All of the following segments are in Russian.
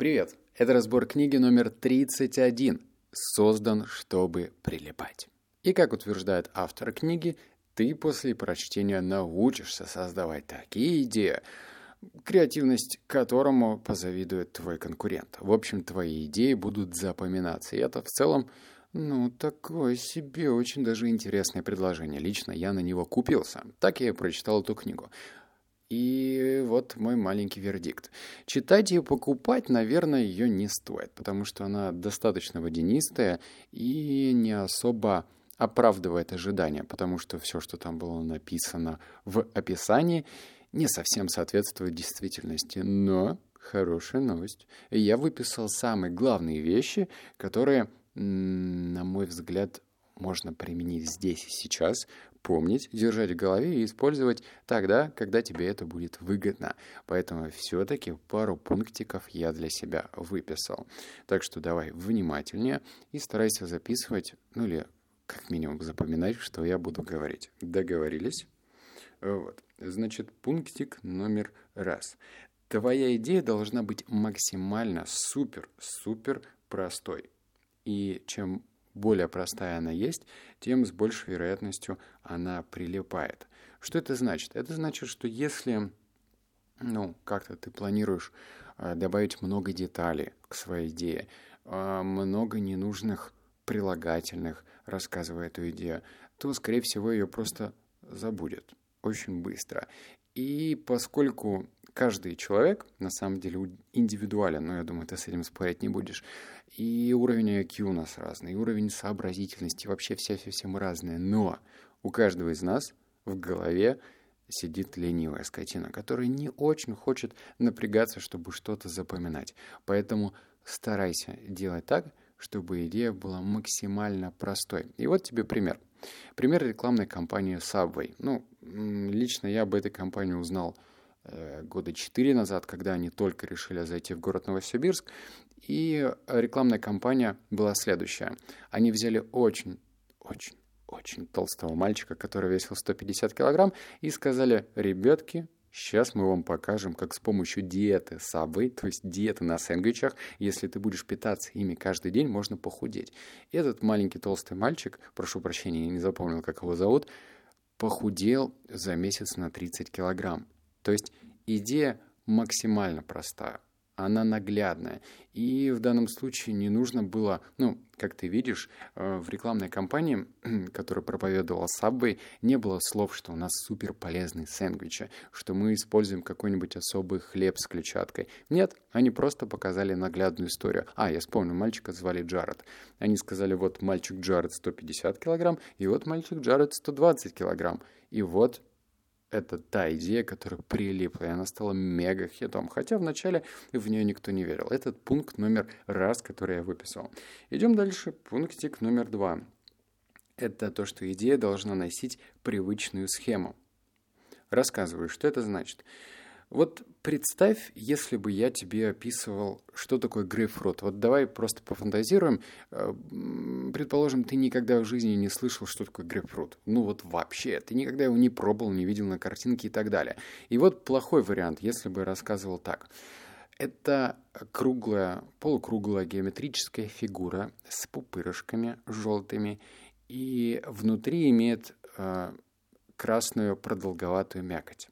Привет! Это разбор книги номер 31 «Создан, чтобы прилипать». И как утверждает автор книги, ты после прочтения научишься создавать такие идеи, креативность которому позавидует твой конкурент. В общем, твои идеи будут запоминаться. И это в целом, ну, такое себе очень даже интересное предложение. Лично я на него купился. Так я и прочитал эту книгу. И вот мой маленький вердикт. Читать и покупать, наверное, ее не стоит, потому что она достаточно водянистая и не особо оправдывает ожидания, потому что все, что там было написано в описании, не совсем соответствует действительности. Но хорошая новость. Я выписал самые главные вещи, которые, на мой взгляд, можно применить здесь и сейчас, помнить, держать в голове и использовать тогда, когда тебе это будет выгодно. Поэтому все-таки пару пунктиков я для себя выписал. Так что давай внимательнее и старайся записывать, ну или как минимум запоминать, что я буду говорить. Договорились? Вот. Значит, пунктик номер раз. Твоя идея должна быть максимально супер-супер простой. И чем более простая она есть, тем с большей вероятностью она прилипает. Что это значит? Это значит, что если ну, как-то ты планируешь э, добавить много деталей к своей идее, э, много ненужных прилагательных, рассказывая эту идею, то, скорее всего, ее просто забудет очень быстро. И поскольку каждый человек на самом деле индивидуален, но я думаю, ты с этим спорить не будешь, и уровень IQ у нас разный, и уровень сообразительности, вообще все-все-все мы разные, но у каждого из нас в голове сидит ленивая скотина, которая не очень хочет напрягаться, чтобы что-то запоминать. Поэтому старайся делать так, чтобы идея была максимально простой. И вот тебе пример. Пример рекламной кампании Subway. Ну, лично я об этой компании узнал года четыре назад, когда они только решили зайти в город Новосибирск. И рекламная кампания была следующая. Они взяли очень, очень, очень толстого мальчика, который весил 150 килограмм, и сказали, ребятки, Сейчас мы вам покажем, как с помощью диеты Subway, то есть диеты на сэндвичах, если ты будешь питаться ими каждый день, можно похудеть. Этот маленький толстый мальчик, прошу прощения, я не запомнил, как его зовут, похудел за месяц на 30 килограмм. То есть идея максимально простая она наглядная. И в данном случае не нужно было, ну, как ты видишь, э, в рекламной кампании, которую проповедовала Subway, не было слов, что у нас супер полезные сэндвичи, что мы используем какой-нибудь особый хлеб с клетчаткой. Нет, они просто показали наглядную историю. А, я вспомнил, мальчика звали Джаред. Они сказали, вот мальчик Джаред 150 килограмм, и вот мальчик Джаред 120 килограмм. И вот это та идея, которая прилипла, и она стала мега-хитом. Хотя вначале в нее никто не верил. Этот пункт номер раз, который я выписал. Идем дальше. Пунктик номер два. Это то, что идея должна носить привычную схему. Рассказываю, что это значит. Вот представь, если бы я тебе описывал, что такое грейпфрут. Вот давай просто пофантазируем. Э, предположим, ты никогда в жизни не слышал, что такое грейпфрут. Ну вот вообще. Ты никогда его не пробовал, не видел на картинке и так далее. И вот плохой вариант, если бы я рассказывал так. Это круглая, полукруглая геометрическая фигура с пупырышками желтыми и внутри имеет э, красную продолговатую мякоть.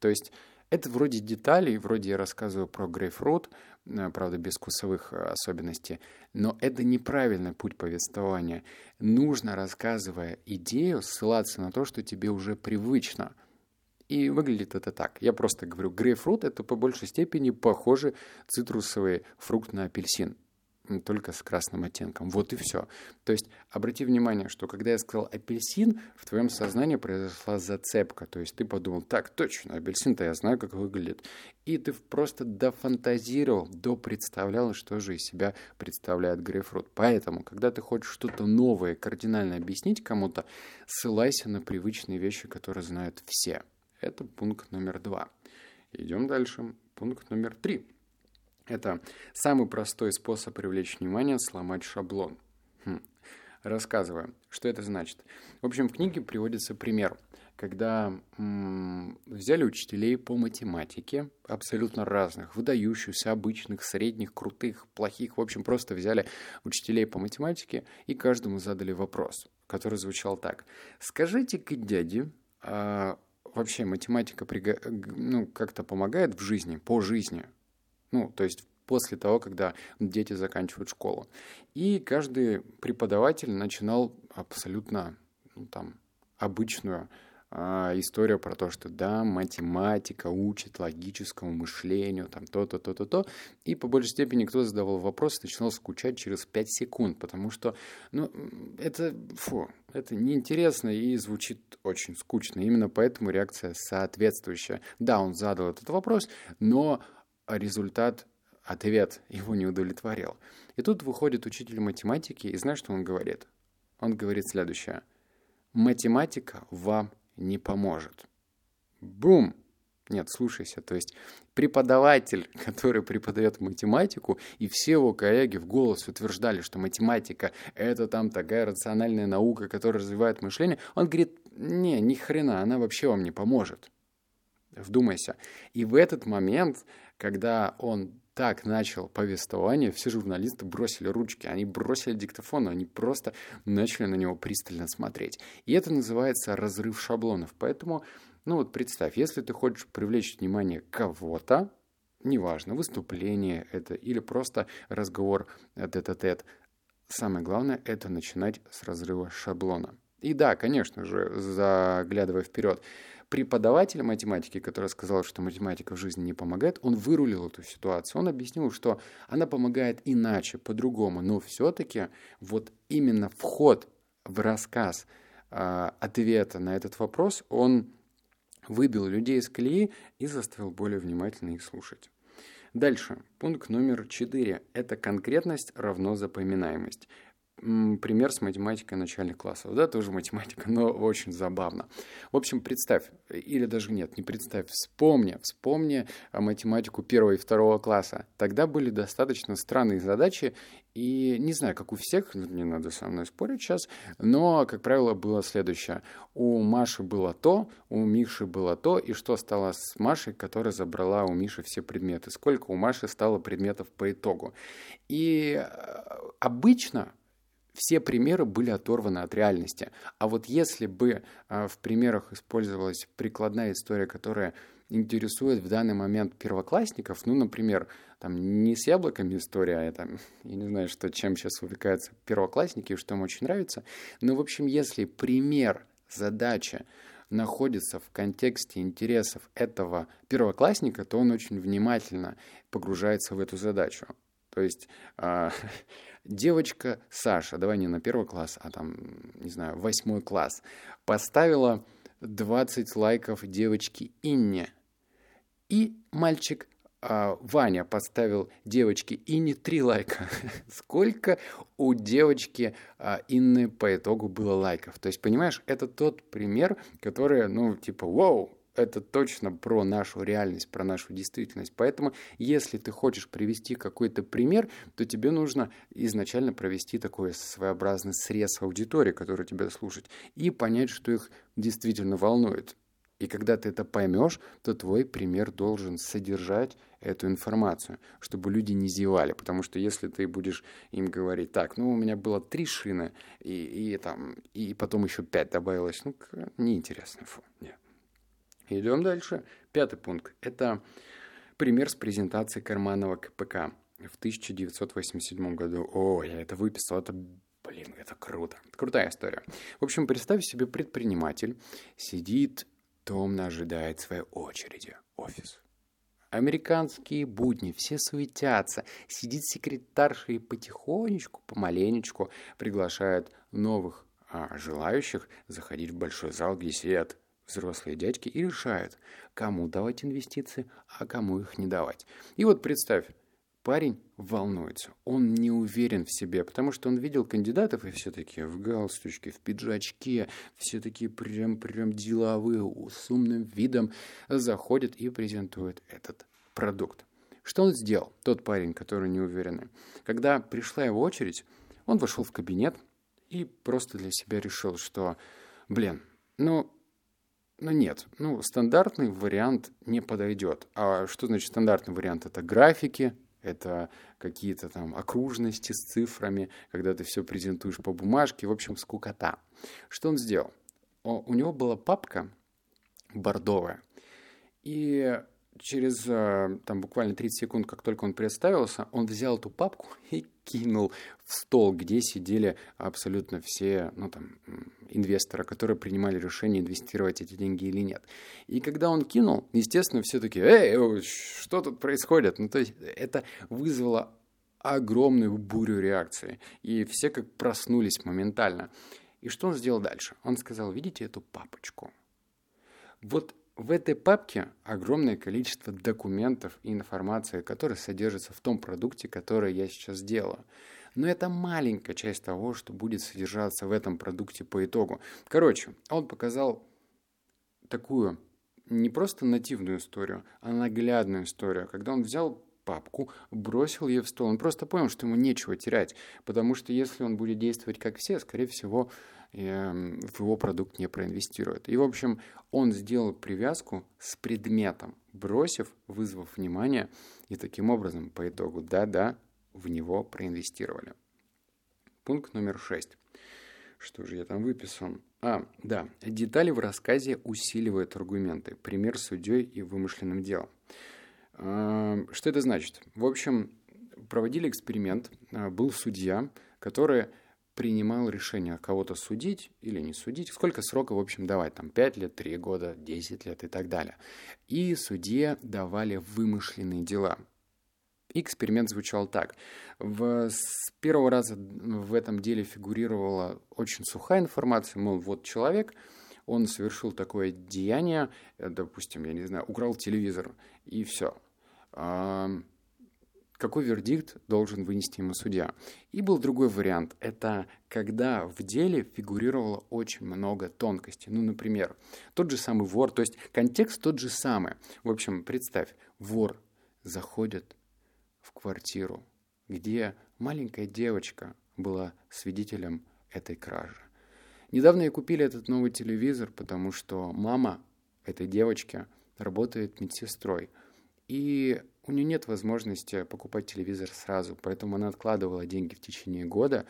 То есть это вроде деталей, вроде я рассказываю про грейпфрут, э, правда, без вкусовых э, особенностей, но это неправильный путь повествования. Нужно, рассказывая идею, ссылаться на то, что тебе уже привычно. И выглядит это так. Я просто говорю, грейпфрут — это по большей степени похожий цитрусовый фрукт на апельсин только с красным оттенком. Вот и все. То есть обрати внимание, что когда я сказал апельсин, в твоем сознании произошла зацепка. То есть ты подумал, так, точно, апельсин-то я знаю, как выглядит. И ты просто дофантазировал, допредставлял, что же из себя представляет грейпфрут. Поэтому, когда ты хочешь что-то новое, кардинально объяснить кому-то, ссылайся на привычные вещи, которые знают все. Это пункт номер два. Идем дальше. Пункт номер три. Это самый простой способ привлечь внимание – сломать шаблон. Хм. Рассказываю, что это значит. В общем, в книге приводится пример, когда м- взяли учителей по математике, абсолютно разных, выдающихся, обычных, средних, крутых, плохих, в общем, просто взяли учителей по математике и каждому задали вопрос, который звучал так. Скажите-ка, дяде, а вообще математика приго... ну, как-то помогает в жизни, по жизни? Ну, то есть после того, когда дети заканчивают школу. И каждый преподаватель начинал абсолютно ну, там, обычную а, история про то, что да, математика учит логическому мышлению, там то-то, то-то, то. И по большей степени кто задавал вопрос, начинал скучать через 5 секунд, потому что, ну, это, фу, это неинтересно и звучит очень скучно. Именно поэтому реакция соответствующая. Да, он задал этот вопрос, но результат ответ его не удовлетворил. И тут выходит учитель математики, и знаешь, что он говорит? Он говорит следующее. Математика вам не поможет. Бум! Нет, слушайся, то есть преподаватель, который преподает математику, и все его коллеги в голос утверждали, что математика — это там такая рациональная наука, которая развивает мышление, он говорит, не, ни хрена, она вообще вам не поможет. Вдумайся. И в этот момент, когда он так начал повествование, все журналисты бросили ручки, они бросили диктофон, они просто начали на него пристально смотреть. И это называется разрыв шаблонов. Поэтому, ну вот представь, если ты хочешь привлечь внимание кого-то, неважно, выступление это или просто разговор тет-а-тет, самое главное — это начинать с разрыва шаблона. И да, конечно же, заглядывая вперед, преподаватель математики, который сказал, что математика в жизни не помогает, он вырулил эту ситуацию. Он объяснил, что она помогает иначе, по-другому. Но все-таки вот именно вход в рассказ э, ответа на этот вопрос, он выбил людей из колеи и заставил более внимательно их слушать. Дальше. Пункт номер четыре. Это конкретность равно запоминаемость пример с математикой начальных классов. Да, тоже математика, но очень забавно. В общем, представь, или даже нет, не представь, вспомни, вспомни математику первого и второго класса. Тогда были достаточно странные задачи, и не знаю, как у всех, не надо со мной спорить сейчас, но, как правило, было следующее. У Маши было то, у Миши было то, и что стало с Машей, которая забрала у Миши все предметы? Сколько у Маши стало предметов по итогу? И э, обычно все примеры были оторваны от реальности. А вот если бы а, в примерах использовалась прикладная история, которая интересует в данный момент первоклассников, ну, например, там не с яблоками история, а это, я не знаю, что, чем сейчас увлекаются первоклассники, что им очень нравится, но, в общем, если пример, задача находится в контексте интересов этого первоклассника, то он очень внимательно погружается в эту задачу. То есть э, девочка Саша, давай не на первый класс, а там, не знаю, восьмой класс, поставила 20 лайков девочке Инне. И мальчик а, Ваня поставил девочке Инне 3 лайка. Сколько у девочки а, Инны по итогу было лайков? То есть, понимаешь, это тот пример, который, ну, типа, вау, это точно про нашу реальность, про нашу действительность. Поэтому, если ты хочешь привести какой-то пример, то тебе нужно изначально провести такой своеобразный срез аудитории, которая тебя слушает, и понять, что их действительно волнует. И когда ты это поймешь, то твой пример должен содержать эту информацию, чтобы люди не зевали. Потому что если ты будешь им говорить, так, ну у меня было три шины, и, и, там, и потом еще пять добавилось, ну неинтересно, фу, нет. Идем дальше. Пятый пункт. Это пример с презентацией карманного КПК в 1987 году. О, я это выписал, это Блин, это круто. Крутая история. В общем, представь себе предприниматель сидит, томно ожидает своей очереди. Офис. Американские будни, все суетятся. Сидит секретарша и потихонечку, помаленечку приглашает новых а, желающих заходить в большой зал, где сидят взрослые дядьки и решают, кому давать инвестиции, а кому их не давать. И вот представь, парень волнуется, он не уверен в себе, потому что он видел кандидатов, и все такие в галстучке, в пиджачке, все такие прям-прям деловые, с умным видом заходят и презентуют этот продукт. Что он сделал, тот парень, который не уверенный? Когда пришла его очередь, он вошел в кабинет и просто для себя решил, что, блин, ну, ну нет, ну стандартный вариант не подойдет. А что значит стандартный вариант? Это графики, это какие-то там окружности с цифрами, когда ты все презентуешь по бумажке, в общем, скукота. Что он сделал? у него была папка бордовая, и через э, там буквально 30 секунд, как только он представился, он взял эту папку и кинул в стол, где сидели абсолютно все ну, там, инвесторы, которые принимали решение, инвестировать эти деньги или нет. И когда он кинул, естественно, все таки «Эй, что тут происходит?» Ну, то есть это вызвало огромную бурю реакции. И все как проснулись моментально. И что он сделал дальше? Он сказал, видите эту папочку? Вот в этой папке огромное количество документов и информации, которые содержатся в том продукте, который я сейчас делаю. Но это маленькая часть того, что будет содержаться в этом продукте по итогу. Короче, он показал такую не просто нативную историю, а наглядную историю. Когда он взял папку, бросил ее в стол. Он просто понял, что ему нечего терять, потому что если он будет действовать как все, скорее всего, Эм, в его продукт не проинвестируют. И, в общем, он сделал привязку с предметом, бросив, вызвав внимание, и таким образом, по итогу, да-да, в него проинвестировали. Пункт номер шесть. Что же я там выписал? А, да, детали в рассказе усиливают аргументы. Пример судьей и вымышленным делом. Эм, что это значит? В общем, проводили эксперимент. Э, был судья, который принимал решение кого-то судить или не судить, сколько срока, в общем, давать, там 5 лет, 3 года, 10 лет и так далее. И судье давали вымышленные дела. Эксперимент звучал так. В, с первого раза в этом деле фигурировала очень сухая информация, мол, вот человек, он совершил такое деяние, э, допустим, я не знаю, украл телевизор, и все какой вердикт должен вынести ему судья. И был другой вариант. Это когда в деле фигурировало очень много тонкостей. Ну, например, тот же самый вор, то есть контекст тот же самый. В общем, представь, вор заходит в квартиру, где маленькая девочка была свидетелем этой кражи. Недавно я купили этот новый телевизор, потому что мама этой девочки работает медсестрой. И у нее нет возможности покупать телевизор сразу, поэтому она откладывала деньги в течение года.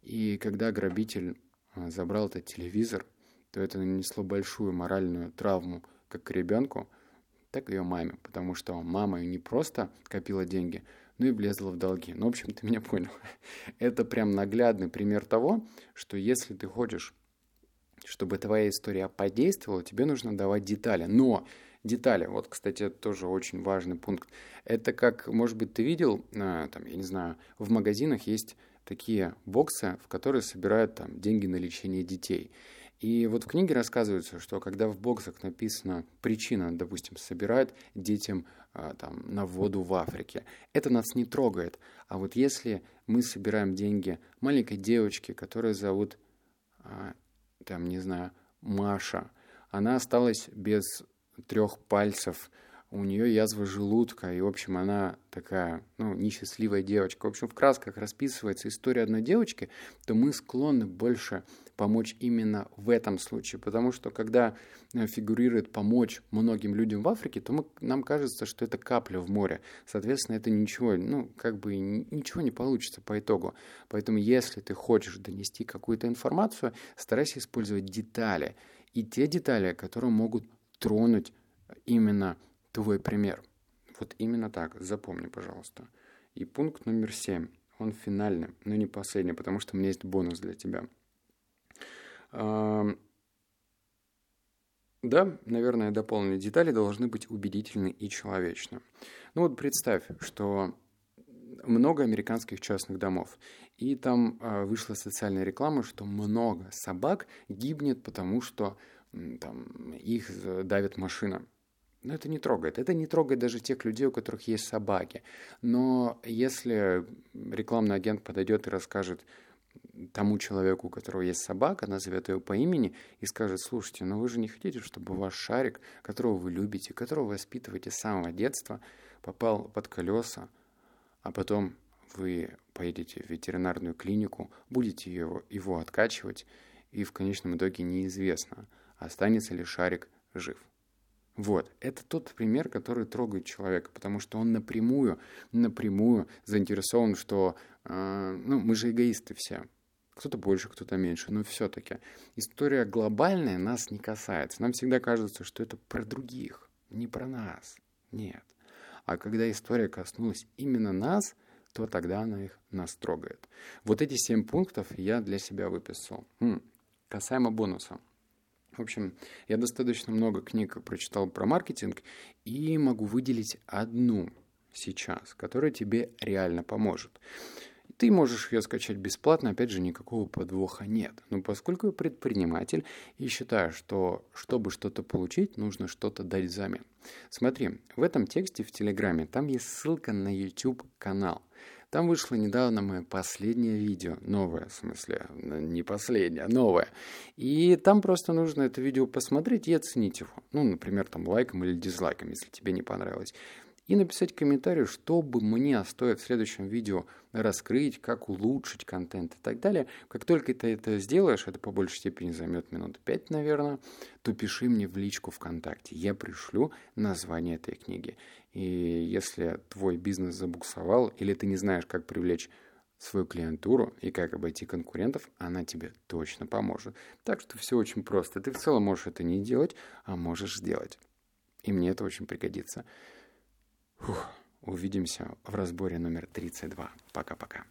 И когда грабитель а, забрал этот телевизор, то это нанесло большую моральную травму как ребенку, так и ее маме, потому что мама не просто копила деньги, но и влезла в долги. Ну, в общем, ты меня понял. Это прям наглядный пример того, что если ты хочешь, чтобы твоя история подействовала, тебе нужно давать детали. Но детали. Вот, кстати, это тоже очень важный пункт. Это как, может быть, ты видел, э, там, я не знаю, в магазинах есть такие боксы, в которые собирают там деньги на лечение детей. И вот в книге рассказывается, что когда в боксах написана причина, допустим, собирают детям а, там, на воду в Африке, это нас не трогает. А вот если мы собираем деньги маленькой девочке, которую зовут, а, там, не знаю, Маша, она осталась без трех пальцев, у нее язва желудка, и, в общем, она такая, ну, несчастливая девочка. В общем, в красках расписывается история одной девочки, то мы склонны больше помочь именно в этом случае, потому что когда э, фигурирует помочь многим людям в Африке, то мы, нам кажется, что это капля в море. Соответственно, это ничего, ну, как бы ничего не получится по итогу. Поэтому, если ты хочешь донести какую-то информацию, старайся использовать детали. И те детали, которые могут тронуть именно твой пример. Вот именно так, запомни, пожалуйста. И пункт номер семь, он финальный, но не последний, потому что у меня есть бонус для тебя. Да, наверное, дополненные детали должны быть убедительны и человечны. Ну вот представь, что много американских частных домов, и там э, вышла социальная реклама, что много собак гибнет, потому что там, их давит машина. Но это не трогает. Это не трогает даже тех людей, у которых есть собаки. Но если рекламный агент подойдет и расскажет тому человеку, у которого есть собака, назовет ее по имени и скажет, слушайте, но ну вы же не хотите, чтобы ваш шарик, которого вы любите, которого вы воспитываете с самого детства, попал под колеса, а потом вы поедете в ветеринарную клинику, будете его, его откачивать, и в конечном итоге неизвестно – останется ли шарик жив. Вот, это тот пример, который трогает человека, потому что он напрямую, напрямую заинтересован, что, э, ну, мы же эгоисты все, кто-то больше, кто-то меньше, но все-таки история глобальная нас не касается. Нам всегда кажется, что это про других, не про нас. Нет. А когда история коснулась именно нас, то тогда она их нас трогает. Вот эти семь пунктов я для себя выписал. М-м. Касаемо бонуса. В общем, я достаточно много книг прочитал про маркетинг и могу выделить одну сейчас, которая тебе реально поможет. Ты можешь ее скачать бесплатно, опять же, никакого подвоха нет. Но поскольку я предприниматель и считаю, что чтобы что-то получить, нужно что-то дать взамен. Смотри, в этом тексте в Телеграме, там есть ссылка на YouTube канал. Там вышло недавно мое последнее видео, новое, в смысле, не последнее, а новое. И там просто нужно это видео посмотреть и оценить его. Ну, например, там лайком или дизлайком, если тебе не понравилось и написать комментарий, что бы мне стоит в следующем видео раскрыть, как улучшить контент и так далее. Как только ты это сделаешь, это по большей степени займет минут 5, наверное, то пиши мне в личку ВКонтакте. Я пришлю название этой книги. И если твой бизнес забуксовал или ты не знаешь, как привлечь свою клиентуру и как обойти конкурентов, она тебе точно поможет. Так что все очень просто. Ты в целом можешь это не делать, а можешь сделать. И мне это очень пригодится. Фух, увидимся в разборе номер 32. Пока-пока.